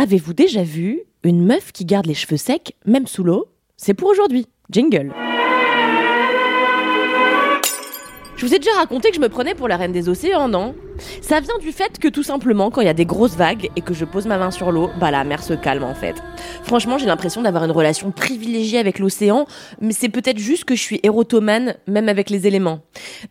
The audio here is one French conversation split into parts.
Avez-vous déjà vu une meuf qui garde les cheveux secs, même sous l'eau? C'est pour aujourd'hui. Jingle. Je vous ai déjà raconté que je me prenais pour la reine des océans, non? Ça vient du fait que tout simplement, quand il y a des grosses vagues et que je pose ma main sur l'eau, bah la mer se calme en fait. Franchement, j'ai l'impression d'avoir une relation privilégiée avec l'océan, mais c'est peut-être juste que je suis érotomane, même avec les éléments.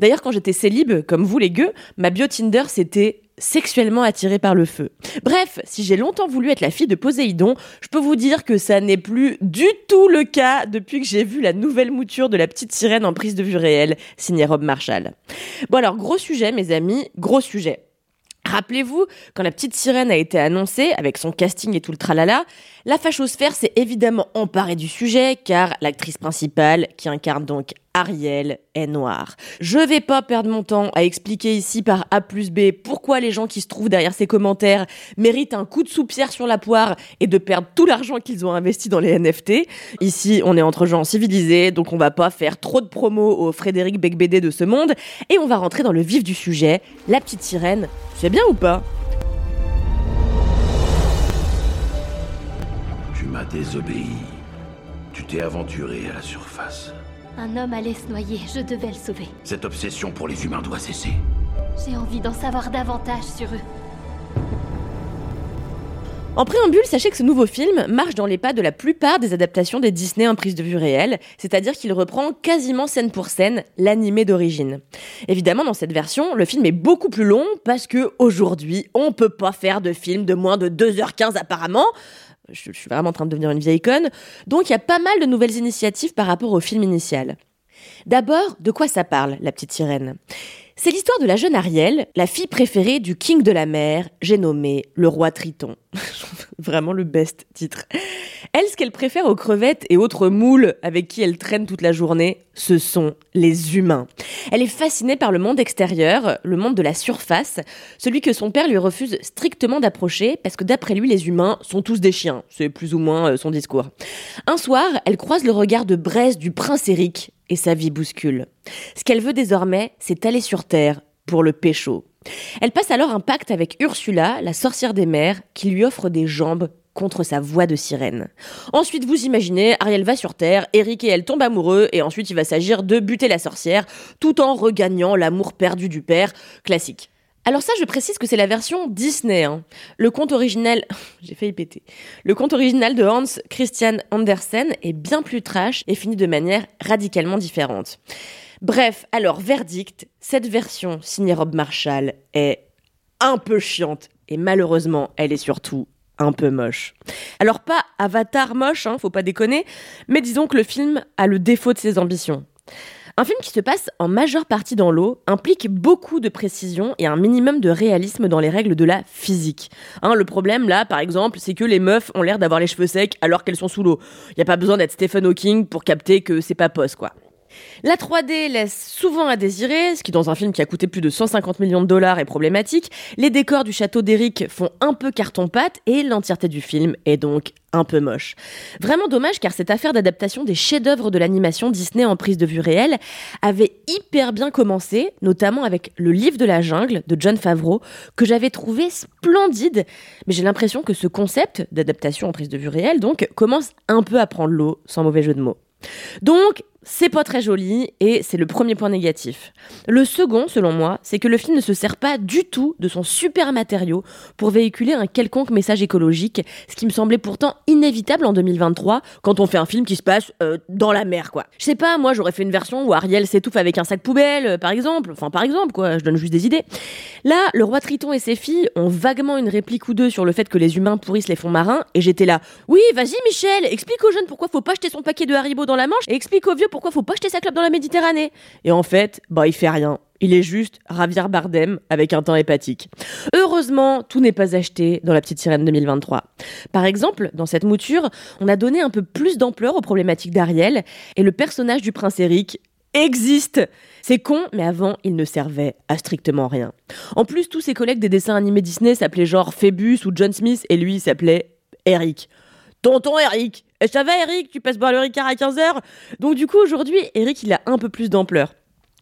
D'ailleurs, quand j'étais célib, comme vous les gueux, ma bio Tinder c'était sexuellement attiré par le feu. Bref, si j'ai longtemps voulu être la fille de Poséidon, je peux vous dire que ça n'est plus du tout le cas depuis que j'ai vu la nouvelle mouture de la petite sirène en prise de vue réelle, signée Rob Marshall. Bon alors, gros sujet mes amis, gros sujet. Rappelez-vous, quand la petite sirène a été annoncée, avec son casting et tout le tralala, la fachosphère s'est évidemment emparée du sujet, car l'actrice principale, qui incarne donc Ariel, est noire. Je vais pas perdre mon temps à expliquer ici par A plus B pourquoi les gens qui se trouvent derrière ces commentaires méritent un coup de sous-pierre sur la poire et de perdre tout l'argent qu'ils ont investi dans les NFT. Ici, on est entre gens civilisés, donc on va pas faire trop de promos au Frédéric Becbédé de ce monde, et on va rentrer dans le vif du sujet. La petite sirène, c'est bien ou pas? Tu m'as désobéi. Tu t'es aventuré à la surface. Un homme allait se noyer, je devais le sauver. Cette obsession pour les humains doit cesser. J'ai envie d'en savoir davantage sur eux. En préambule, sachez que ce nouveau film marche dans les pas de la plupart des adaptations des Disney en prise de vue réelle, c'est-à-dire qu'il reprend quasiment scène pour scène l'animé d'origine. Évidemment, dans cette version, le film est beaucoup plus long parce que aujourd'hui, on peut pas faire de film de moins de 2h15 apparemment. Je, suis vraiment en train de devenir une vieille conne. Donc il y a pas mal de nouvelles initiatives par rapport au film initial. D'abord, de quoi ça parle, la petite sirène? C'est l'histoire de la jeune Ariel, la fille préférée du king de la mer, j'ai nommé le roi Triton. Vraiment le best titre. Elle, ce qu'elle préfère aux crevettes et autres moules avec qui elle traîne toute la journée, ce sont les humains. Elle est fascinée par le monde extérieur, le monde de la surface, celui que son père lui refuse strictement d'approcher parce que d'après lui, les humains sont tous des chiens. C'est plus ou moins euh, son discours. Un soir, elle croise le regard de braise du prince Eric et sa vie bouscule. Ce qu'elle veut désormais, c'est aller sur Terre pour le pécho. Elle passe alors un pacte avec Ursula, la sorcière des mers, qui lui offre des jambes contre sa voix de sirène. Ensuite, vous imaginez, Ariel va sur Terre, Eric et elle tombent amoureux, et ensuite il va s'agir de buter la sorcière, tout en regagnant l'amour perdu du père, classique. Alors ça, je précise que c'est la version Disney. hein. Le conte original, j'ai failli péter. Le conte original de Hans Christian Andersen est bien plus trash et finit de manière radicalement différente. Bref, alors verdict, cette version signée Rob Marshall est un peu chiante et malheureusement, elle est surtout un peu moche. Alors pas Avatar moche, hein, faut pas déconner, mais disons que le film a le défaut de ses ambitions. Un film qui se passe en majeure partie dans l'eau implique beaucoup de précision et un minimum de réalisme dans les règles de la physique. Hein, le problème là, par exemple, c'est que les meufs ont l'air d'avoir les cheveux secs alors qu'elles sont sous l'eau. Y a pas besoin d'être Stephen Hawking pour capter que c'est pas pose quoi. La 3D laisse souvent à désirer, ce qui dans un film qui a coûté plus de 150 millions de dollars est problématique. Les décors du château d'Eric font un peu carton-pâte et l'entièreté du film est donc un peu moche. Vraiment dommage car cette affaire d'adaptation des chefs-d'œuvre de l'animation Disney en prise de vue réelle avait hyper bien commencé, notamment avec Le livre de la jungle de John Favreau, que j'avais trouvé splendide. Mais j'ai l'impression que ce concept d'adaptation en prise de vue réelle, donc, commence un peu à prendre l'eau, sans mauvais jeu de mots. Donc, c'est pas très joli et c'est le premier point négatif. Le second, selon moi, c'est que le film ne se sert pas du tout de son super matériau pour véhiculer un quelconque message écologique, ce qui me semblait pourtant inévitable en 2023 quand on fait un film qui se passe euh, dans la mer, quoi. Je sais pas, moi j'aurais fait une version où Ariel s'étouffe avec un sac poubelle, euh, par exemple. Enfin, par exemple, quoi, je donne juste des idées. Là, le roi Triton et ses filles ont vaguement une réplique ou deux sur le fait que les humains pourrissent les fonds marins et j'étais là. Oui, vas-y Michel, explique aux jeunes pourquoi faut pas jeter son paquet de Haribo dans la Manche et explique aux vieux pourquoi faut pas jeter sa clope dans la Méditerranée? Et en fait, bah il fait rien. il est juste Javier Bardem avec un temps hépatique. Heureusement, tout n'est pas acheté dans La Petite Sirène 2023. Par exemple, dans cette mouture, on a donné un peu plus d'ampleur aux problématiques d'Ariel et le personnage du prince Eric existe. C'est con, mais avant, il ne servait à strictement rien. En plus, tous ses collègues des dessins animés Disney s'appelaient genre Phoebus ou John Smith et lui s'appelait Eric. Tonton Eric ça va Eric Tu passes boire le Ricard à 15h Donc du coup, aujourd'hui, Eric, il a un peu plus d'ampleur.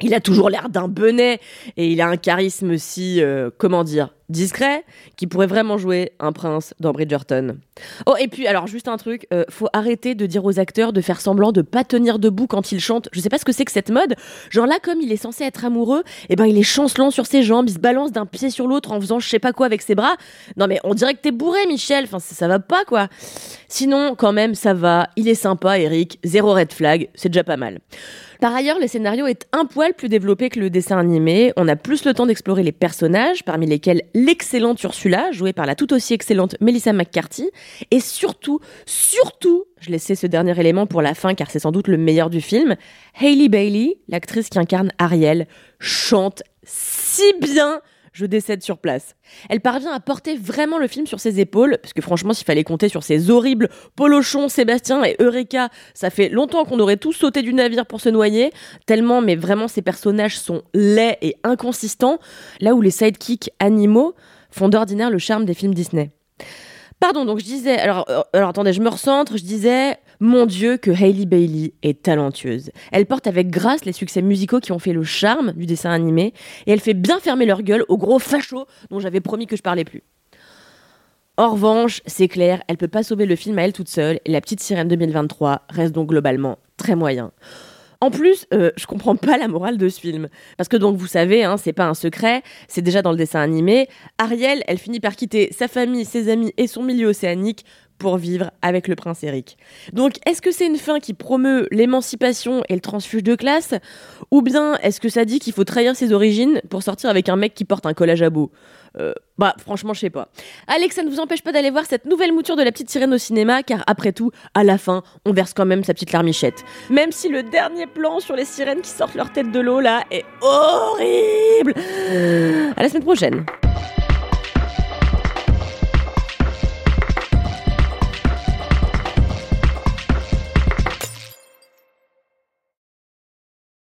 Il a toujours l'air d'un benet et il a un charisme si, euh, comment dire, discret, qui pourrait vraiment jouer un prince dans Bridgerton. Oh, et puis, alors, juste un truc, euh, faut arrêter de dire aux acteurs de faire semblant de pas tenir debout quand ils chantent. Je sais pas ce que c'est que cette mode. Genre là, comme il est censé être amoureux, eh ben, il est chancelant sur ses jambes, il se balance d'un pied sur l'autre en faisant je sais pas quoi avec ses bras. Non, mais on dirait que t'es bourré, Michel. Enfin, ça, ça va pas, quoi. Sinon, quand même, ça va. Il est sympa, Eric. Zéro red flag. C'est déjà pas mal. Par ailleurs, le scénario est un poil plus développé que le dessin animé. On a plus le temps d'explorer les personnages, parmi lesquels l'excellente Ursula, jouée par la tout aussi excellente Melissa McCarthy. Et surtout, surtout, je laissais ce dernier élément pour la fin car c'est sans doute le meilleur du film, Hailey Bailey, l'actrice qui incarne Ariel, chante si bien je décède sur place. Elle parvient à porter vraiment le film sur ses épaules, parce que franchement, s'il fallait compter sur ces horribles Polochon, Sébastien et Eureka, ça fait longtemps qu'on aurait tous sauté du navire pour se noyer, tellement, mais vraiment, ces personnages sont laids et inconsistants, là où les sidekicks animaux font d'ordinaire le charme des films Disney. Pardon, donc je disais, alors, euh, alors attendez, je me recentre, je disais, mon Dieu, que Hailey Bailey est talentueuse. Elle porte avec grâce les succès musicaux qui ont fait le charme du dessin animé, et elle fait bien fermer leur gueule aux gros fachos dont j'avais promis que je parlais plus. En revanche, c'est clair, elle peut pas sauver le film à elle toute seule, et La Petite Sirène 2023 reste donc globalement très moyen. En plus, euh, je comprends pas la morale de ce film. Parce que donc, vous savez, hein, c'est pas un secret, c'est déjà dans le dessin animé. Ariel, elle finit par quitter sa famille, ses amis et son milieu océanique pour vivre avec le prince Eric. Donc, est-ce que c'est une fin qui promeut l'émancipation et le transfuge de classe Ou bien est-ce que ça dit qu'il faut trahir ses origines pour sortir avec un mec qui porte un collage à beau Euh, Bah, franchement, je sais pas. Alex, ça ne vous empêche pas d'aller voir cette nouvelle mouture de la petite sirène au cinéma, car après tout, à la fin, on verse quand même sa petite larmichette. Même si le dernier plan sur les sirènes qui sortent leur tête de l'eau, là, est horrible À la semaine prochaine